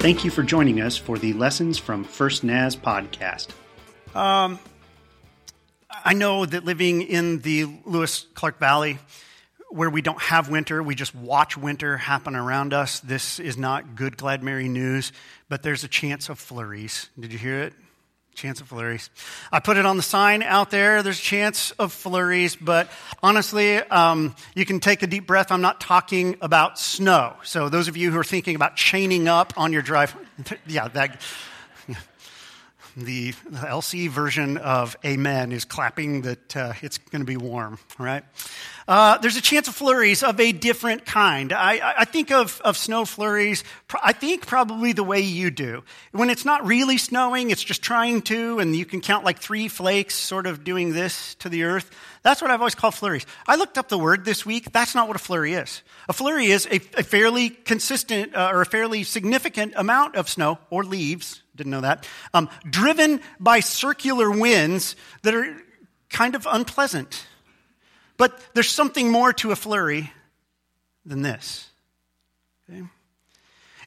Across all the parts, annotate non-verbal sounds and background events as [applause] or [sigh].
Thank you for joining us for the Lessons from First Naz podcast. Um, I know that living in the Lewis Clark Valley, where we don't have winter, we just watch winter happen around us. This is not good, glad, merry news, but there's a chance of flurries. Did you hear it? Chance of flurries. I put it on the sign out there. There's a chance of flurries, but honestly, um, you can take a deep breath. I'm not talking about snow. So those of you who are thinking about chaining up on your drive, [laughs] yeah, that [laughs] the LC version of Amen is clapping that uh, it's going to be warm, right? Uh, there's a chance of flurries of a different kind. I, I think of, of snow flurries, I think probably the way you do. When it's not really snowing, it's just trying to, and you can count like three flakes sort of doing this to the earth. That's what I've always called flurries. I looked up the word this week. That's not what a flurry is. A flurry is a, a fairly consistent uh, or a fairly significant amount of snow or leaves didn't know that. Um, driven by circular winds that are kind of unpleasant. But there's something more to a flurry than this. Okay?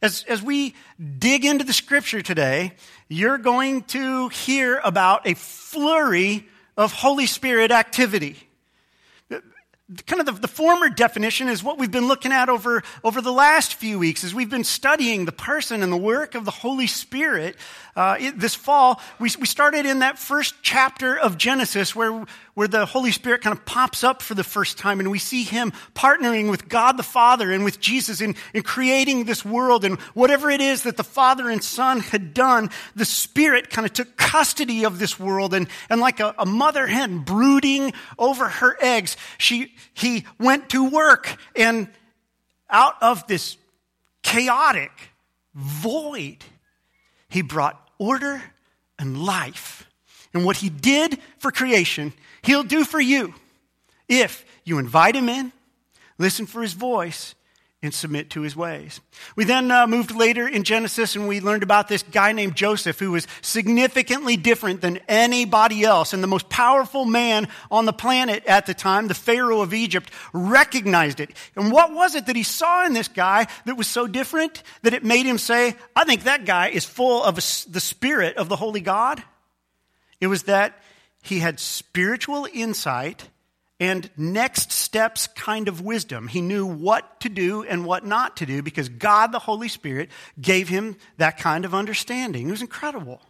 As, as we dig into the scripture today, you're going to hear about a flurry of Holy Spirit activity kind of the, the, former definition is what we've been looking at over, over the last few weeks as we've been studying the person and the work of the Holy Spirit. Uh, it, this fall, we, we started in that first chapter of Genesis where, where the Holy Spirit kind of pops up for the first time and we see him partnering with God the Father and with Jesus in, in creating this world. And whatever it is that the Father and Son had done, the Spirit kind of took custody of this world and, and like a, a mother hen brooding over her eggs, she, he went to work and out of this chaotic void, he brought order and life. And what he did for creation, he'll do for you if you invite him in, listen for his voice, and submit to his ways. We then uh, moved later in Genesis and we learned about this guy named Joseph who was significantly different than anybody else. And the most powerful man on the planet at the time, the Pharaoh of Egypt, recognized it. And what was it that he saw in this guy that was so different that it made him say, I think that guy is full of the spirit of the Holy God? It was that he had spiritual insight and next steps kind of wisdom. He knew what to do and what not to do because God, the Holy Spirit, gave him that kind of understanding. It was incredible.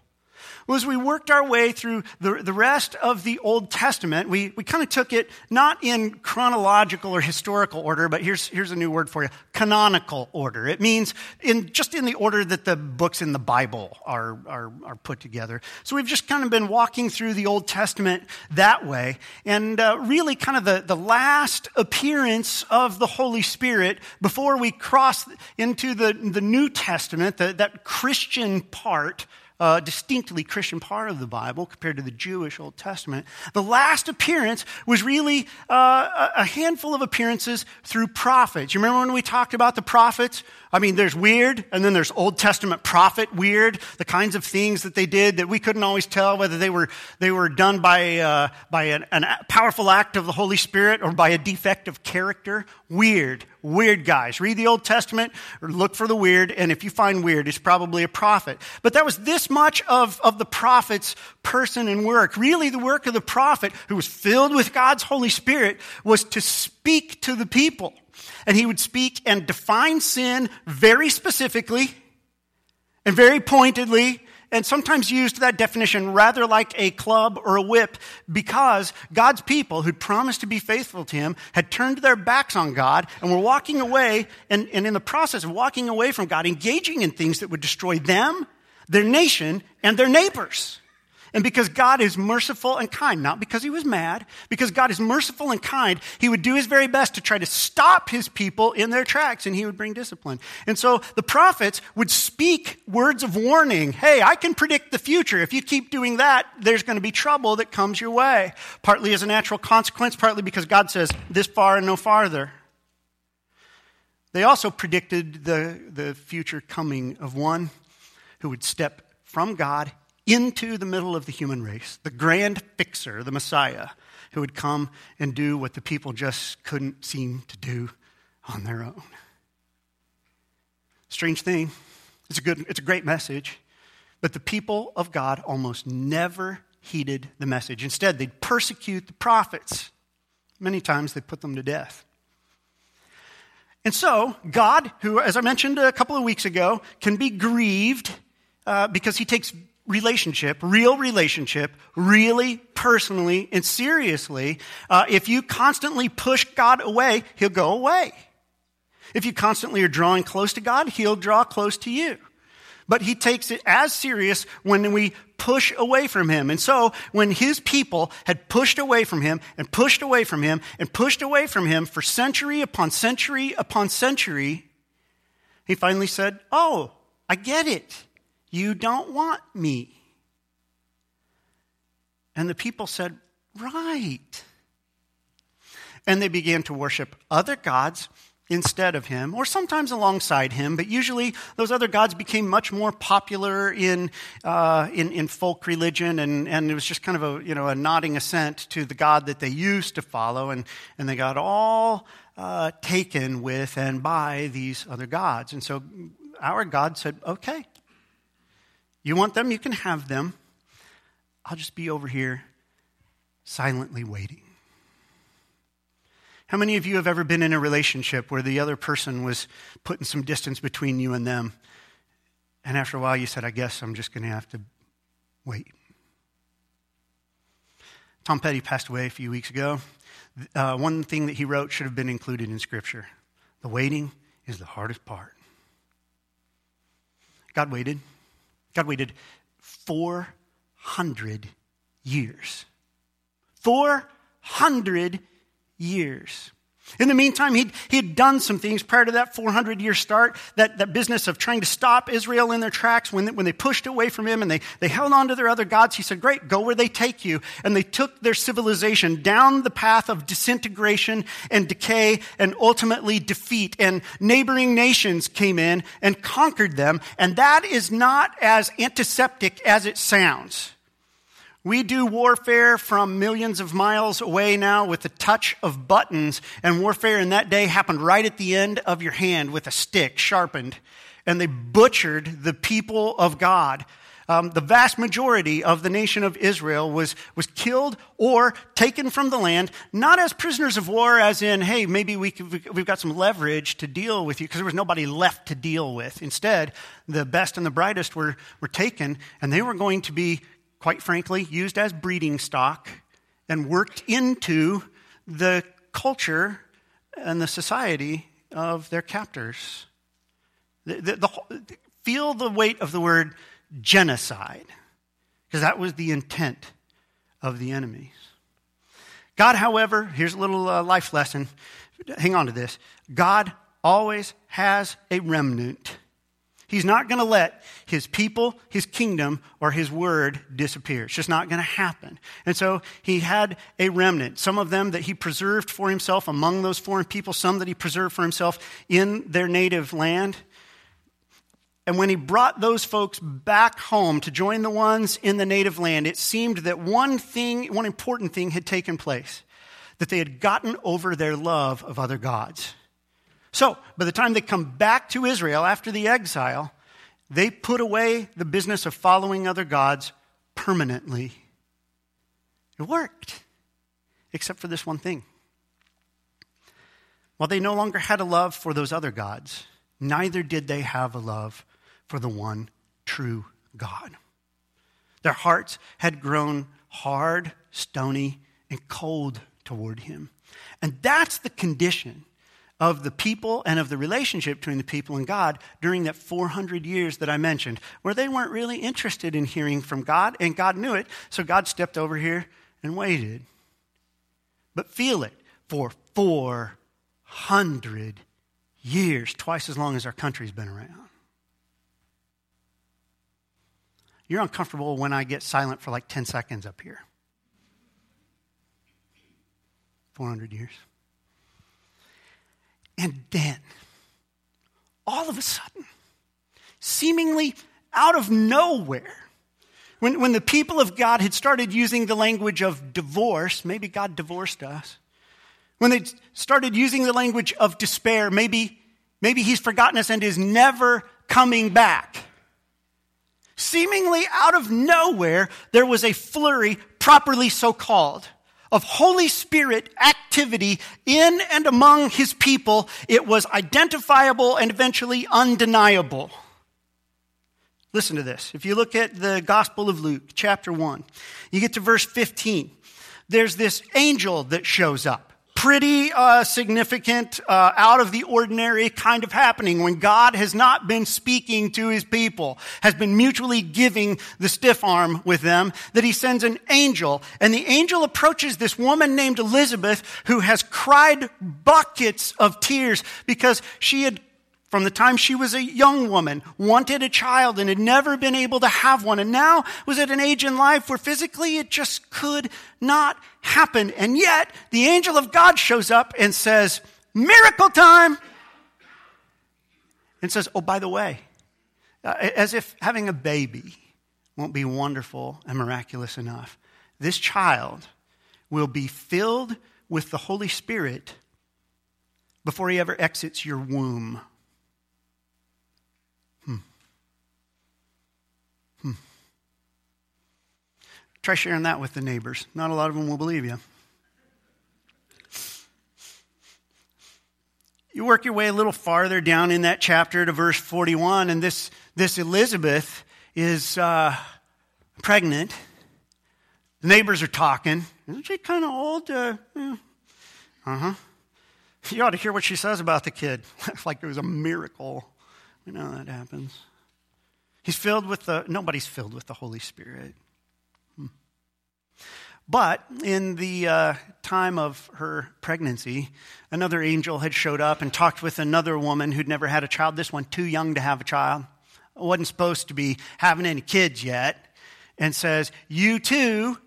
Well, as we worked our way through the, the rest of the Old Testament, we, we kind of took it not in chronological or historical order, but here's, here's a new word for you canonical order. It means in, just in the order that the books in the Bible are, are, are put together. So we've just kind of been walking through the Old Testament that way. And uh, really, kind of the, the last appearance of the Holy Spirit before we cross into the, the New Testament, the, that Christian part uh, distinctly Christian part of the Bible compared to the Jewish Old Testament. The last appearance was really uh, a handful of appearances through prophets. You remember when we talked about the prophets? I mean, there's weird, and then there's Old Testament prophet weird, the kinds of things that they did that we couldn't always tell whether they were, they were done by, uh, by an, a powerful act of the Holy Spirit or by a defect of character. Weird, weird guys. Read the Old Testament look for the weird, and if you find weird, it's probably a prophet. But that was this much of, of the prophet's person and work. Really, the work of the prophet, who was filled with God's Holy Spirit, was to speak to the people and he would speak and define sin very specifically and very pointedly and sometimes used that definition rather like a club or a whip because God's people who'd promised to be faithful to him had turned their backs on God and were walking away and, and in the process of walking away from God, engaging in things that would destroy them, their nation, and their neighbors. And because God is merciful and kind, not because he was mad, because God is merciful and kind, he would do his very best to try to stop his people in their tracks and he would bring discipline. And so the prophets would speak words of warning. Hey, I can predict the future. If you keep doing that, there's going to be trouble that comes your way. Partly as a natural consequence, partly because God says, this far and no farther. They also predicted the, the future coming of one who would step from God into the middle of the human race, the grand fixer, the Messiah, who would come and do what the people just couldn't seem to do on their own. Strange thing. It's a, good, it's a great message. But the people of God almost never heeded the message. Instead, they'd persecute the prophets. Many times they put them to death. And so, God, who, as I mentioned a couple of weeks ago, can be grieved uh, because he takes relationship, real relationship, really personally and seriously. Uh, if you constantly push God away, he'll go away. If you constantly are drawing close to God, he'll draw close to you. But he takes it as serious when we push away from him. And so when his people had pushed away from him and pushed away from him and pushed away from him for century upon century upon century, he finally said, Oh, I get it. You don't want me. And the people said, Right. And they began to worship other gods instead of him, or sometimes alongside him, but usually those other gods became much more popular in, uh, in, in, folk religion, and, and it was just kind of a, you know, a nodding assent to the God that they used to follow, and, and they got all uh, taken with and by these other gods. And so our God said, okay, you want them, you can have them. I'll just be over here silently waiting. How many of you have ever been in a relationship where the other person was putting some distance between you and them? And after a while, you said, I guess I'm just going to have to wait. Tom Petty passed away a few weeks ago. Uh, one thing that he wrote should have been included in Scripture the waiting is the hardest part. God waited. God waited 400 years. 400 years. In the meantime, he'd, he had done some things prior to that 400 year start, that, that business of trying to stop Israel in their tracks when they, when they pushed away from him and they, they held on to their other gods. He said, Great, go where they take you. And they took their civilization down the path of disintegration and decay and ultimately defeat. And neighboring nations came in and conquered them. And that is not as antiseptic as it sounds. We do warfare from millions of miles away now with the touch of buttons, and warfare in that day happened right at the end of your hand with a stick sharpened. And they butchered the people of God. Um, the vast majority of the nation of Israel was, was killed or taken from the land, not as prisoners of war, as in, hey, maybe we we've got some leverage to deal with you, because there was nobody left to deal with. Instead, the best and the brightest were, were taken, and they were going to be quite frankly, used as breeding stock and worked into the culture and the society of their captors. The, the, the, feel the weight of the word genocide, because that was the intent of the enemies. God, however, here's a little uh, life lesson. Hang on to this. God always has a remnant He's not going to let his people, his kingdom, or his word disappear. It's just not going to happen. And so he had a remnant, some of them that he preserved for himself among those foreign people, some that he preserved for himself in their native land. And when he brought those folks back home to join the ones in the native land, it seemed that one thing, one important thing had taken place that they had gotten over their love of other gods. So, by the time they come back to Israel after the exile, they put away the business of following other gods permanently. It worked, except for this one thing. While they no longer had a love for those other gods, neither did they have a love for the one true God. Their hearts had grown hard, stony, and cold toward him. And that's the condition of the people and of the relationship between the people and God during that 400 years that I mentioned, where they weren't really interested in hearing from God, and God knew it, so God stepped over here and waited. But feel it for 400 years, twice as long as our country's been around. You're uncomfortable when I get silent for like 10 seconds up here. 400 years. And then, all of a sudden, seemingly out of nowhere, when, when the people of God had started using the language of divorce, maybe God divorced us. When they started using the language of despair, maybe, maybe He's forgotten us and is never coming back. Seemingly out of nowhere, there was a flurry, properly so called, of Holy Spirit activity in and among his people. It was identifiable and eventually undeniable. Listen to this. If you look at the Gospel of Luke, chapter 1, you get to verse 15. There's this angel that shows up pretty uh, significant, uh, out of the ordinary kind of happening when God has not been speaking to his people, has been mutually giving the stiff arm with them, that he sends an angel. And the angel approaches this woman named Elizabeth who has cried buckets of tears because she had from the time she was a young woman, wanted a child and had never been able to have one, and now was at an age in life where physically it just could not happen. And yet, the angel of God shows up and says, Miracle time! And says, Oh, by the way, uh, as if having a baby won't be wonderful and miraculous enough, this child will be filled with the Holy Spirit before he ever exits your womb. Try sharing that with the neighbors. Not a lot of them will believe you. You work your way a little farther down in that chapter to verse 41, and this, this Elizabeth is uh, pregnant. The neighbors are talking. Isn't she kind of old? Uh huh. You ought to hear what she says about the kid. [laughs] like it was a miracle. We know that happens. He's filled with the, nobody's filled with the Holy Spirit. But in the uh, time of her pregnancy, another angel had showed up and talked with another woman who'd never had a child, this one too young to have a child, wasn't supposed to be having any kids yet, and says, You too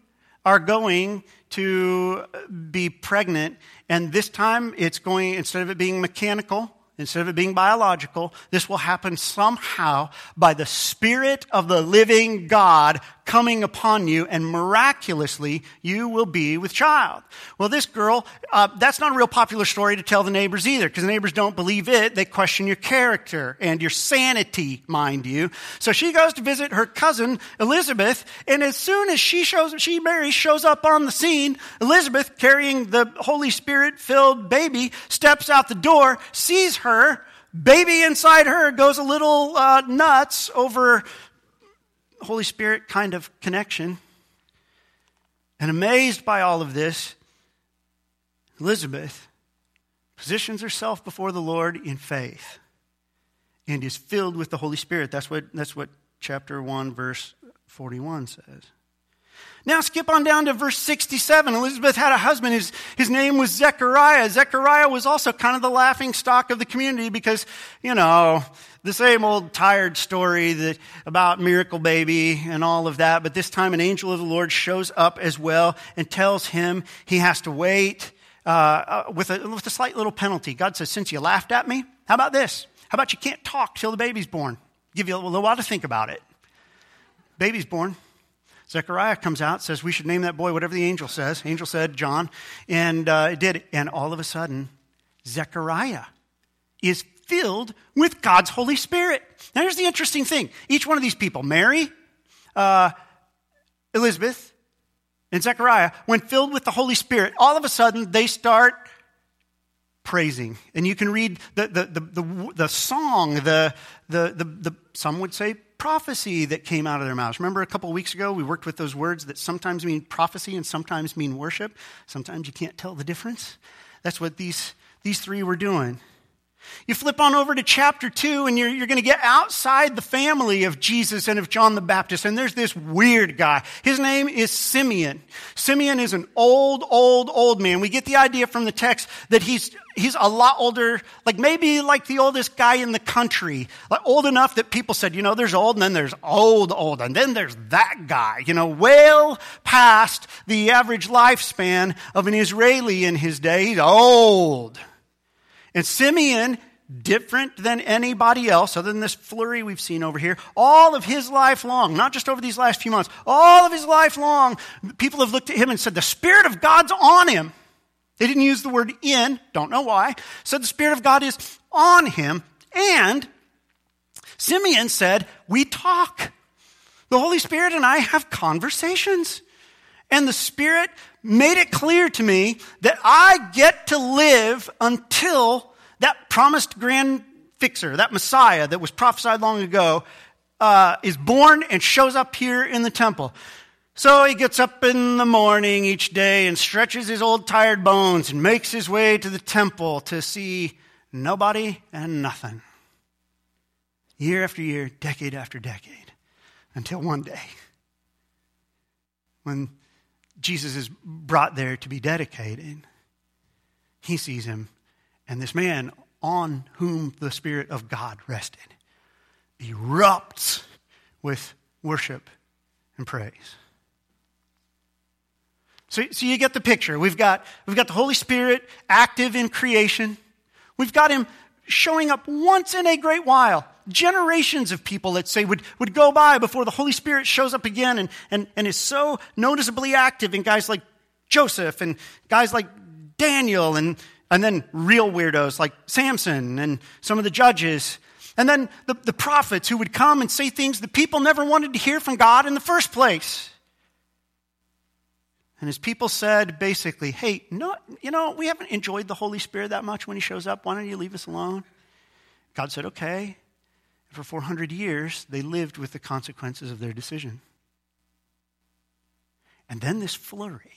are going to be pregnant. And this time it's going, instead of it being mechanical, instead of it being biological, this will happen somehow by the Spirit of the living God coming upon you, and miraculously you will be with child. Well, this girl, uh, that's not a real popular story to tell the neighbors either, because the neighbors don't believe it. They question your character and your sanity, mind you. So she goes to visit her cousin Elizabeth, and as soon as she shows, she Mary shows up on the scene, Elizabeth carrying the Holy Spirit filled baby steps out the door, sees her. Baby inside her goes a little uh, nuts over Holy Spirit kind of connection. And amazed by all of this, Elizabeth positions herself before the Lord in faith and is filled with the Holy Spirit. That's what, that's what chapter 1, verse 41 says. Now skip on down to verse 67. Elizabeth had a husband. His, his name was Zechariah. Zechariah was also kind of the laughing stock of the community because, you know, the same old tired story that, about miracle baby and all of that. But this time an angel of the Lord shows up as well and tells him he has to wait uh, uh, with, a, with a slight little penalty. God says, since you laughed at me, how about this? How about you can't talk till the baby's born? Give you a little while to think about it. Baby's born. Zechariah comes out, says we should name that boy whatever the angel says. Angel said John, and uh, it did. And all of a sudden, Zechariah is filled with God's Holy Spirit. Now, here's the interesting thing each one of these people, Mary, uh, Elizabeth, and Zechariah, when filled with the Holy Spirit, all of a sudden they start praising. And you can read the, the, the, the, the song, the, the, the, the, some would say prophecy that came out of their mouths. Remember a couple weeks ago, we worked with those words that sometimes mean prophecy and sometimes mean worship. Sometimes you can't tell the difference. That's what these, these three were doing. You flip on over to chapter 2, and you're, you're going to get outside the family of Jesus and of John the Baptist. And there's this weird guy. His name is Simeon. Simeon is an old, old, old man. We get the idea from the text that he's, he's a lot older, like maybe like the oldest guy in the country. Like old enough that people said, you know, there's old, and then there's old, old, and then there's that guy, you know, well past the average lifespan of an Israeli in his day. He's old. And Simeon, different than anybody else, other than this flurry we've seen over here, all of his life long, not just over these last few months, all of his life long, people have looked at him and said, The Spirit of God's on him. They didn't use the word in, don't know why. Said the Spirit of God is on him. And Simeon said, We talk. The Holy Spirit and I have conversations. And the Spirit made it clear to me that I get to live until that promised grand fixer, that Messiah that was prophesied long ago, uh, is born and shows up here in the temple. So he gets up in the morning each day and stretches his old tired bones and makes his way to the temple to see nobody and nothing. Year after year, decade after decade, until one day when Jesus is brought there to be dedicated, he sees him, and this man on whom the Spirit of God rested erupts with worship and praise. So, so you get the picture. We've got, we've got the Holy Spirit active in creation. We've got him showing up once in a great while. Generations of people, let's say, would, would go by before the Holy Spirit shows up again and, and, and is so noticeably active in guys like Joseph and guys like Daniel and, and then real weirdos like Samson and some of the judges. And then the, the prophets who would come and say things that people never wanted to hear from God in the first place. And his people said basically, hey, no, you know, we haven't enjoyed the Holy Spirit that much when he shows up. Why don't you leave us alone? God said, okay. For 400 years, they lived with the consequences of their decision. And then this flurry.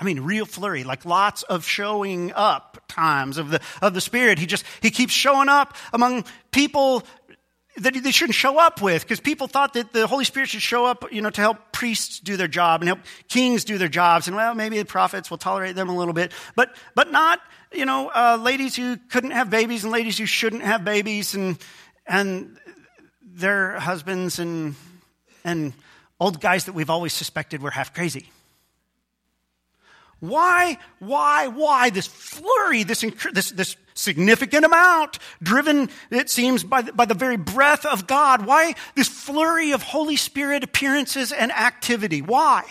I mean, real flurry, like lots of showing up times of the, of the Spirit. He just, he keeps showing up among people that they shouldn't show up with because people thought that the Holy Spirit should show up, you know, to help priests do their job and help kings do their jobs. And well, maybe the prophets will tolerate them a little bit, but, but not, you know, uh, ladies who couldn't have babies and ladies who shouldn't have babies and, and their husbands and, and old guys that we've always suspected were half crazy. Why, why, why this flurry, this, this, this significant amount, driven, it seems, by the, by the very breath of God? Why this flurry of Holy Spirit appearances and activity? Why?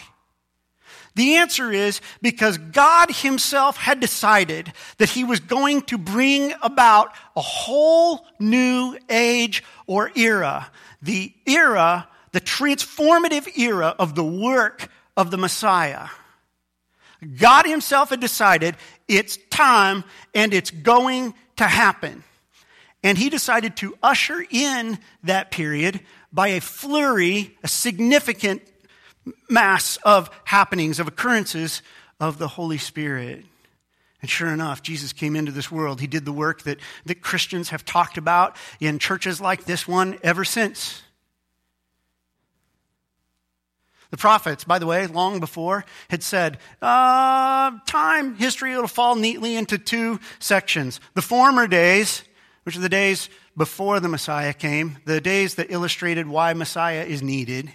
The answer is because God Himself had decided that He was going to bring about a whole new age or era. The era, the transformative era of the work of the Messiah. God Himself had decided it's time and it's going to happen. And He decided to usher in that period by a flurry, a significant mass of happenings, of occurrences of the Holy Spirit. And sure enough, Jesus came into this world. He did the work that, that Christians have talked about in churches like this one ever since. The prophets, by the way, long before, had said, uh, time, history, it'll fall neatly into two sections. The former days, which are the days before the Messiah came, the days that illustrated why Messiah is needed,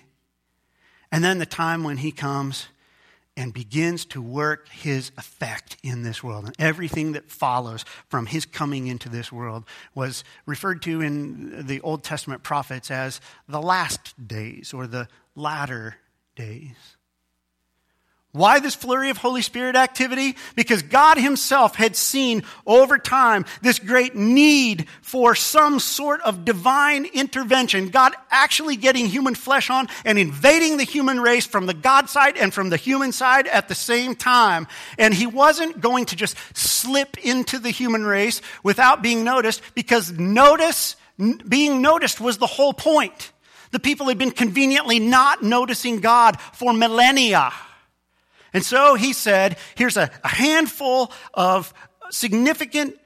and then the time when he comes and begins to work his effect in this world. And everything that follows from his coming into this world was referred to in the Old Testament prophets as the last days or the latter days. Why this flurry of Holy Spirit activity? Because God Himself had seen over time this great need for some sort of divine intervention. God actually getting human flesh on and invading the human race from the God side and from the human side at the same time. And He wasn't going to just slip into the human race without being noticed because notice, being noticed was the whole point. The people had been conveniently not noticing God for millennia. And so he said, here's a, a handful of significant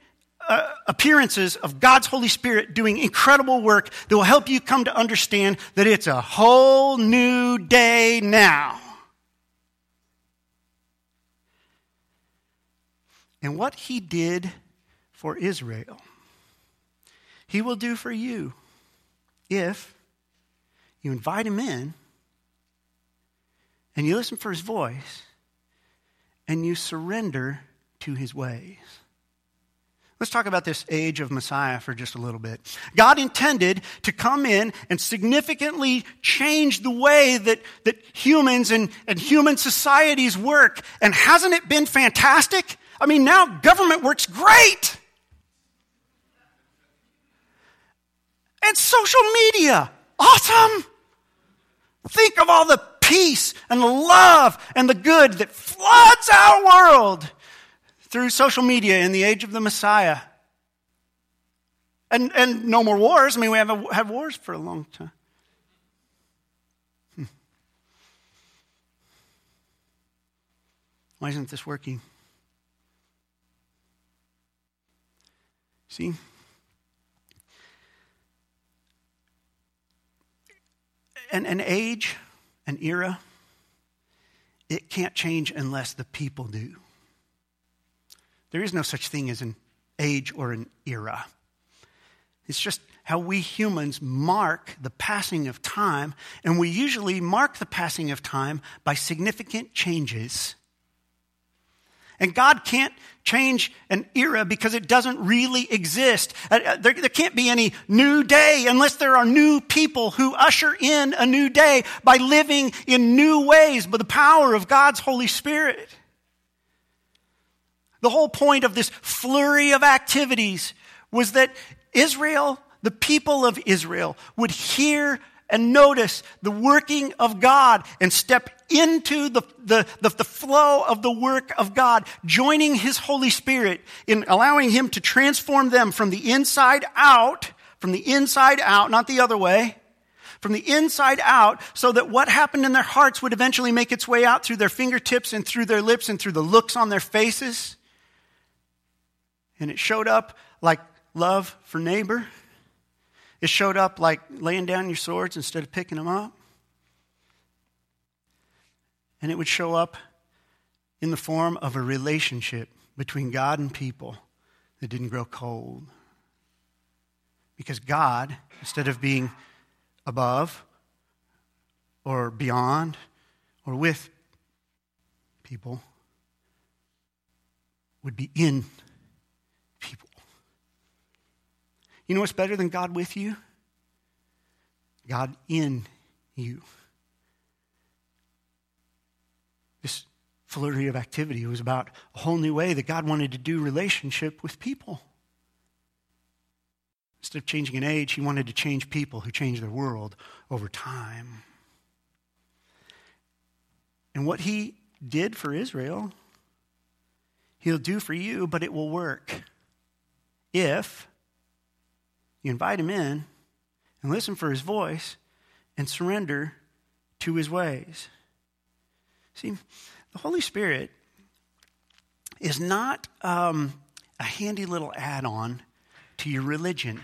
uh, appearances of God's Holy Spirit doing incredible work that will help you come to understand that it's a whole new day now. And what he did for Israel, he will do for you if you invite him in, and you listen for his voice, and you surrender to his ways. Let's talk about this age of Messiah for just a little bit. God intended to come in and significantly change the way that, that humans and, and human societies work. And hasn't it been fantastic? I mean, now government works great. And social media, awesome. Think of all the peace and the love and the good that floods our world through social media in the age of the Messiah. And, and no more wars. I mean, we haven't had wars for a long time. Hmm. Why isn't this working? See? An, an age, an era, it can't change unless the people do. There is no such thing as an age or an era. It's just how we humans mark the passing of time, and we usually mark the passing of time by significant changes. And God can't change an era because it doesn't really exist. Uh, uh, there, there, can't be any new day unless there are new people who usher in a new day by living in new ways by the power of God's Holy Spirit. The whole point of this flurry of activities was that Israel, the people of Israel, would hear and notice the working of God and step into the, the, the, the, flow of the work of God, joining His Holy Spirit in allowing Him to transform them from the inside out, from the inside out, not the other way, from the inside out, so that what happened in their hearts would eventually make its way out through their fingertips and through their lips and through the looks on their faces. And it showed up like love for neighbor. It showed up like laying down your swords instead of picking them up. And it would show up in the form of a relationship between God and people that didn't grow cold. Because God, instead of being above or beyond or with people, would be in people. You know what's better than God with you? God in you. This flurry of activity It was about a whole new way that God wanted to do relationship with people. Instead of changing an age, he wanted to change people who change their world over time. And what he did for Israel, he'll do for you, but it will work if you invite him in and listen for his voice and surrender to his ways. See, the Holy Spirit is not um, a handy little add on to your religion.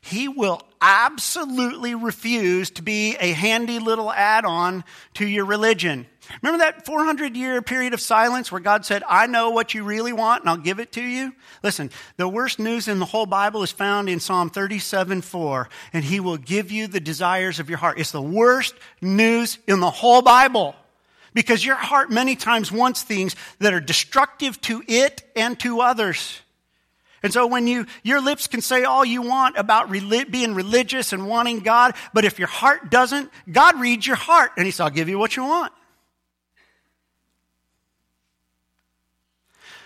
He will absolutely refuse to be a handy little add on to your religion. Remember that 400 year period of silence where God said, I know what you really want and I'll give it to you? Listen, the worst news in the whole Bible is found in Psalm 37 4, and He will give you the desires of your heart. It's the worst news in the whole Bible because your heart many times wants things that are destructive to it and to others. And so when you, your lips can say all you want about being religious and wanting God, but if your heart doesn't, God reads your heart and He says, I'll give you what you want.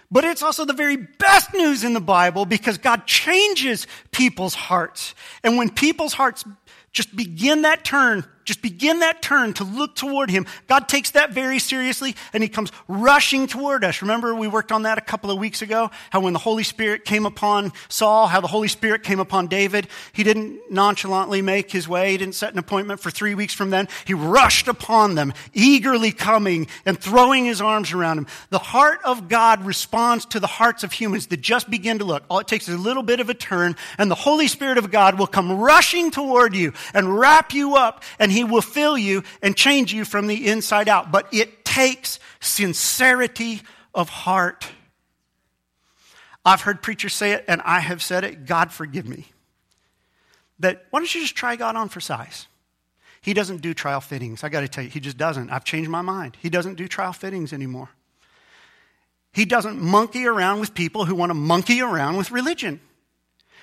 But it's also the very best news in the Bible because God changes people's hearts. And when people's hearts just begin that turn just begin that turn to look toward Him. God takes that very seriously and He comes rushing toward us. Remember, we worked on that a couple of weeks ago? How when the Holy Spirit came upon Saul, how the Holy Spirit came upon David, He didn't nonchalantly make His way. He didn't set an appointment for three weeks from then. He rushed upon them, eagerly coming and throwing His arms around them. The heart of God responds to the hearts of humans that just begin to look. All it takes is a little bit of a turn and the Holy Spirit of God will come rushing toward you and wrap you up and He he will fill you and change you from the inside out. But it takes sincerity of heart. I've heard preachers say it, and I have said it. God forgive me. That why don't you just try God on for size? He doesn't do trial fittings. I got to tell you, he just doesn't. I've changed my mind. He doesn't do trial fittings anymore. He doesn't monkey around with people who want to monkey around with religion.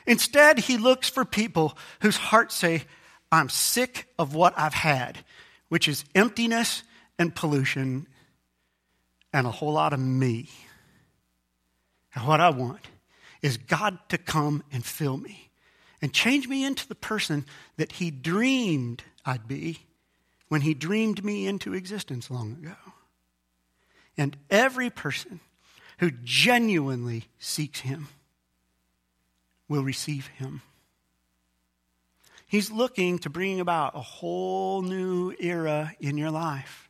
Instead, he looks for people whose hearts say, I'm sick of what I've had, which is emptiness and pollution and a whole lot of me. And what I want is God to come and fill me and change me into the person that He dreamed I'd be when He dreamed me into existence long ago. And every person who genuinely seeks Him will receive Him. He's looking to bring about a whole new era in your life,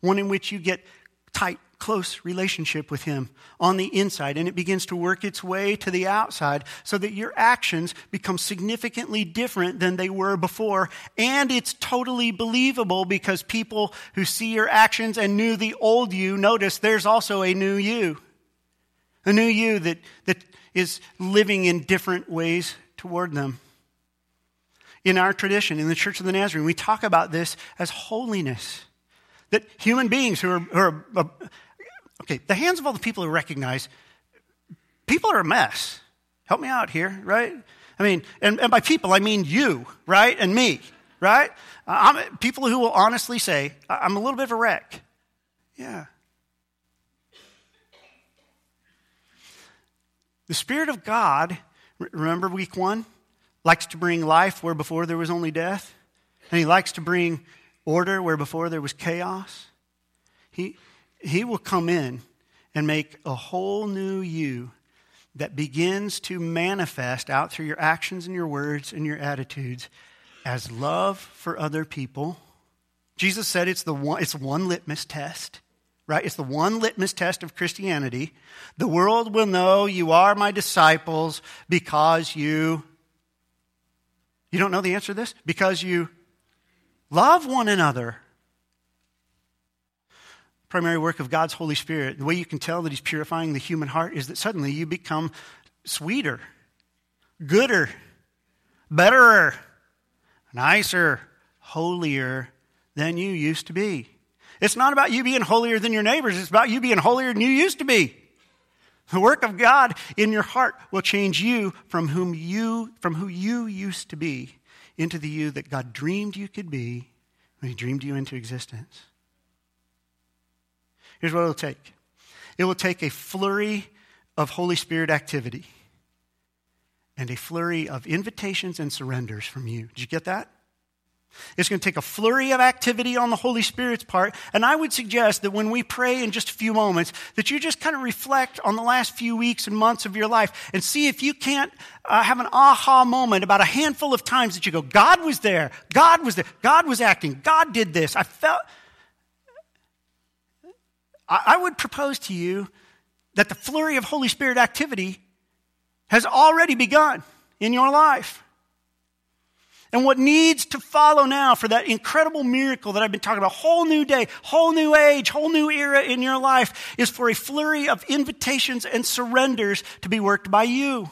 one in which you get tight, close relationship with Him on the inside, and it begins to work its way to the outside so that your actions become significantly different than they were before. And it's totally believable because people who see your actions and knew the old you notice there's also a new you. A new you that, that is living in different ways toward them in our tradition, in the Church of the Nazarene, we talk about this as holiness. That human beings who are, who are uh, okay, the hands of all the people who recognize people are a mess. Help me out here, right? I mean, and, and by people, I mean you, right? And me, right? Uh, I'm, people who will honestly say, I'm a little bit of a wreck. Yeah. The Spirit of God, remember week one? Likes to bring life where before there was only death, and he likes to bring order where before there was chaos. He, he will come in and make a whole new you that begins to manifest out through your actions and your words and your attitudes as love for other people. Jesus said it's the one, it's one litmus test, right? It's the one litmus test of Christianity. The world will know you are my disciples because you you don't know the answer to this? Because you love one another. Primary work of God's Holy Spirit, the way you can tell that He's purifying the human heart is that suddenly you become sweeter, gooder, betterer, nicer, holier than you used to be. It's not about you being holier than your neighbors, it's about you being holier than you used to be. The work of God in your heart will change you from whom you from who you used to be into the you that God dreamed you could be when he dreamed you into existence. Here's what it'll take. It will take a flurry of Holy Spirit activity and a flurry of invitations and surrenders from you. Did you get that? It's going to take a flurry of activity on the Holy Spirit's part. And I would suggest that when we pray in just a few moments, that you just kind of reflect on the last few weeks and months of your life and see if you can't uh, have an aha moment about a handful of times that you go, God was there, God was there, God was acting, God did this. I felt. I, I would propose to you that the flurry of Holy Spirit activity has already begun in your life. And what needs to follow now for that incredible miracle that I've been talking about, whole new day, whole new age, whole new era in your life, is for a flurry of invitations and surrenders to be worked by you.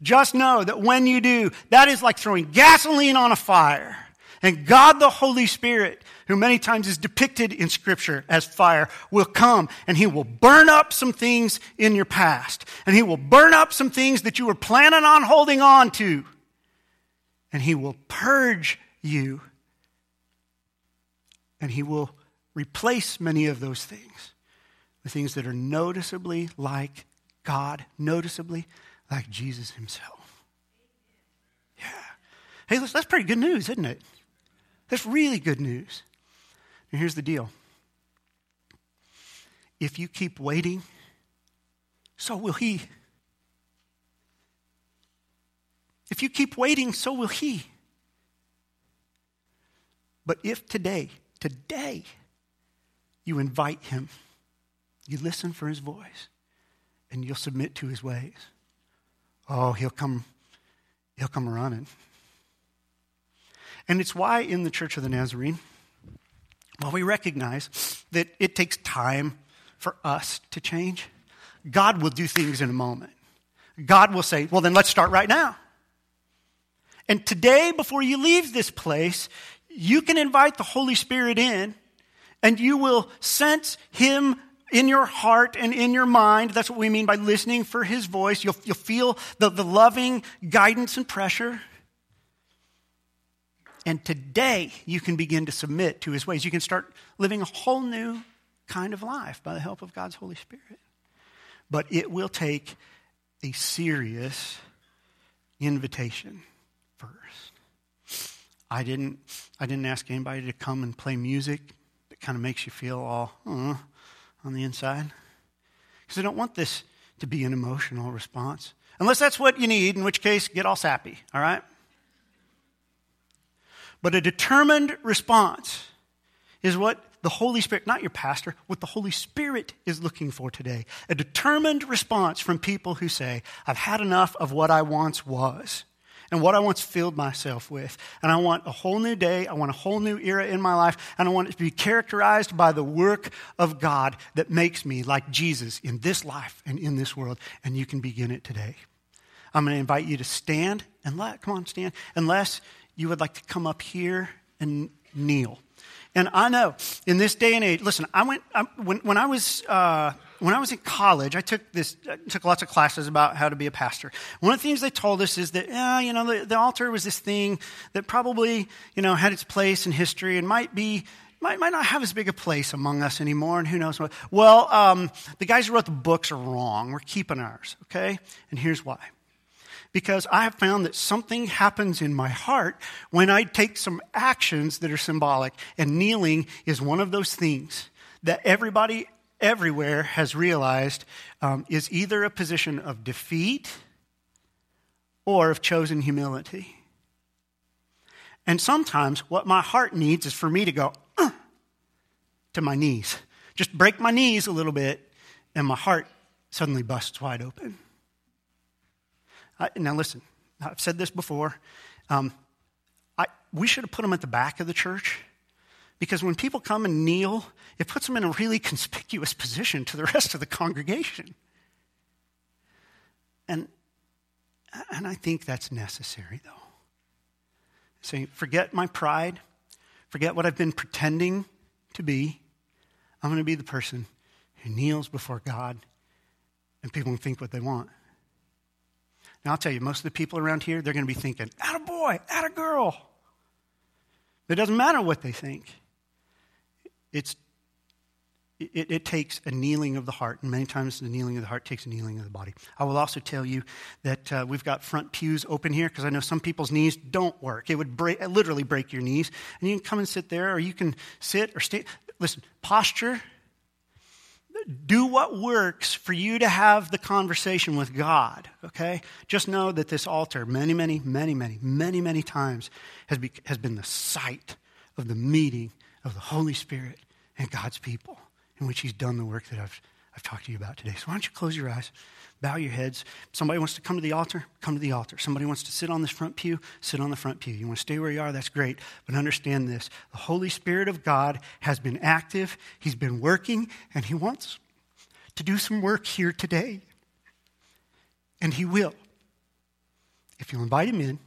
Just know that when you do, that is like throwing gasoline on a fire. And God the Holy Spirit, who many times is depicted in Scripture as fire, will come and He will burn up some things in your past. And He will burn up some things that you were planning on holding on to and He will purge you. And He will replace many of those things with things that are noticeably like God, noticeably like Jesus Himself. Yeah. Hey, that's pretty good news, isn't it? That's really good news. And here's the deal if you keep waiting, so will He. If you keep waiting, so will he. But if today, today, you invite him, you listen for his voice, and you'll submit to his ways, oh, he'll come, he'll come running. And it's why in the Church of the Nazarene, while we recognize that it takes time for us to change, God will do things in a moment. God will say, well, then let's start right now. And today, before you leave this place, you can invite the Holy Spirit in and you will sense Him in your heart and in your mind. That's what we mean by listening for His voice. You'll, you'll feel the, the loving guidance and pressure. And today, you can begin to submit to His ways. You can start living a whole new kind of life by the help of God's Holy Spirit. But it will take a serious invitation first. I didn't, I didn't ask anybody to come and play music that kind of makes you feel all uh, on the inside. Because I don't want this to be an emotional response. Unless that's what you need, in which case, get all sappy, all right? But a determined response is what the Holy Spirit, not your pastor, what the Holy Spirit is looking for today. A determined response from people who say, I've had enough of what I once was and what I once filled myself with. And I want a whole new day. I want a whole new era in my life. And I want it to be characterized by the work of God that makes me like Jesus in this life and in this world. And you can begin it today. I'm going to invite you to stand and let, come on, stand, unless you would like to come up here and kneel. And I know in this day and age, listen, I went, I, when, when I was, uh, when I was in college, I took this, I took lots of classes about how to be a pastor. One of the things they told us is that, you know, the, the altar was this thing that probably, you know, had its place in history and might be, might, might not have as big a place among us anymore, and who knows what. Well, um, the guys who wrote the books are wrong. We're keeping ours, okay? And here's why because I have found that something happens in my heart when I take some actions that are symbolic. And kneeling is one of those things that everybody everywhere has realized um, is either a position of defeat or of chosen humility. And sometimes what my heart needs is for me to go uh, to my knees. Just break my knees a little bit, and my heart suddenly busts wide open. I, now, listen, I've said this before. Um, I, we should have put them at the back of the church because when people come and kneel, it puts them in a really conspicuous position to the [laughs] rest of the congregation. And, and I think that's necessary, though. Say, forget my pride, forget what I've been pretending to be. I'm going to be the person who kneels before God, and people can think what they want. Now, I'll tell you, most of the people around here, they're going to be thinking, "At a boy, at a girl." It doesn't matter what they think. It's, it, it, takes a kneeling of the heart, and many times the kneeling of the heart takes a kneeling of the body. I will also tell you that uh, we've got front pews open here because I know some people's knees don't work. It would break, literally break your knees, and you can come and sit there, or you can sit or stay. Listen, posture do what works for you to have the conversation with God, okay? Just know that this altar, many, many, many, many, many, many times, has, be, has been the site of the meeting of the Holy Spirit and God's people, in which He's done the work that I've, I've talked to you about today. So why don't you close your eyes, bow your heads. Somebody wants to come to the altar, come to the altar. Somebody wants to sit on this front pew, sit on the front pew. You want to stay where you are, that's great. But understand this the Holy Spirit of God has been active, He's been working, and He wants to do some work here today. And He will. If you'll invite Him in,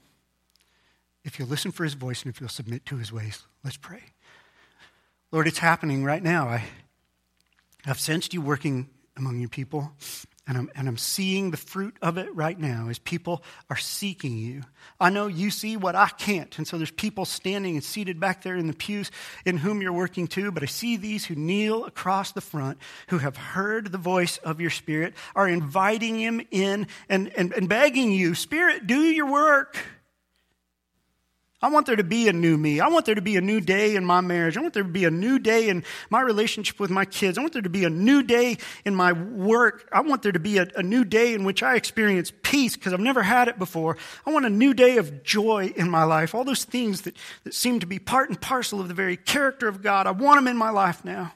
if you'll listen for His voice, and if you'll submit to His ways, let's pray. Lord, it's happening right now. I, I've sensed you working among your people. And I'm, and I'm seeing the fruit of it right now as people are seeking you. I know you see what I can't. And so there's people standing and seated back there in the pews in whom you're working too. But I see these who kneel across the front, who have heard the voice of your Spirit, are inviting him in and, and, and begging you, Spirit, do your work. I want there to be a new me. I want there to be a new day in my marriage. I want there to be a new day in my relationship with my kids. I want there to be a new day in my work. I want there to be a, a new day in which I experience peace because I've never had it before. I want a new day of joy in my life. All those things that, that seem to be part and parcel of the very character of God. I want them in my life now.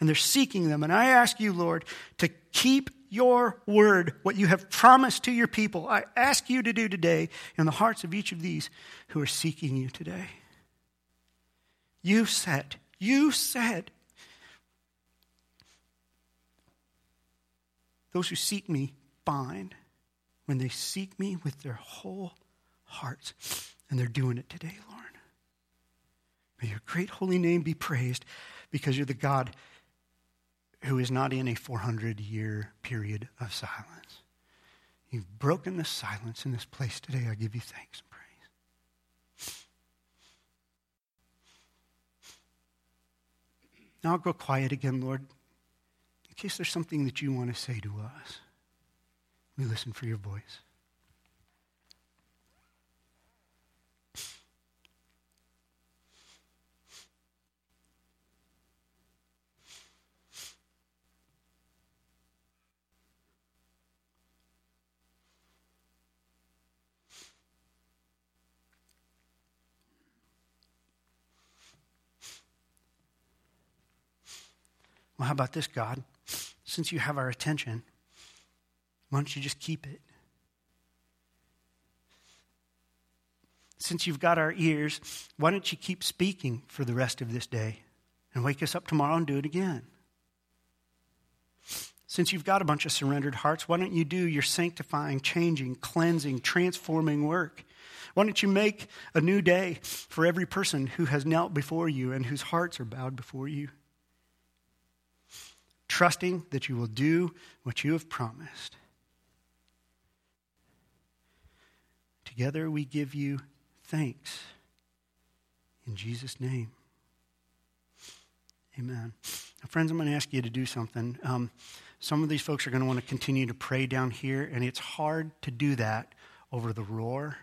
And they're seeking them. And I ask you, Lord, to keep your word, what you have promised to your people. I ask you to do today in the hearts of each of these who are seeking you today. You said, you said, those who seek me find when they seek me with their whole hearts. And they're doing it today, Lord. May your great holy name be praised because you're the God who is not in a 400 year period of silence. You've broken the silence in this place today. I give you thanks and praise. Now I'll go quiet again, Lord, in case there's something that you want to say to us. We listen for your voice. Well, how about this, God? Since you have our attention, why don't you just keep it? Since you've got our ears, why don't you keep speaking for the rest of this day and wake us up tomorrow and do it again? Since you've got a bunch of surrendered hearts, why don't you do your sanctifying, changing, cleansing, transforming work? Why don't you make a new day for every person who has knelt before you and whose hearts are bowed before you? Trusting that you will do what you have promised. Together we give you thanks. In Jesus' name. Amen. Now, friends, I'm going to ask you to do something. Um, some of these folks are going to want to continue to pray down here, and it's hard to do that over the roar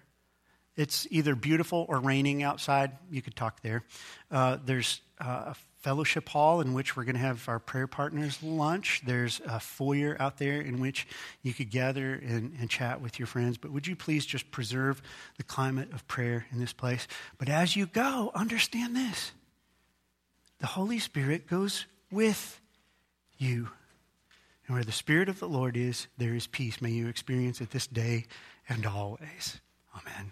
it's either beautiful or raining outside. You could talk there. Uh, there's uh, a fellowship hall in which we're going to have our prayer partners lunch. There's a foyer out there in which you could gather and, and chat with your friends. But would you please just preserve the climate of prayer in this place? But as you go, understand this the Holy Spirit goes with you. And where the Spirit of the Lord is, there is peace. May you experience it this day and always. Amen.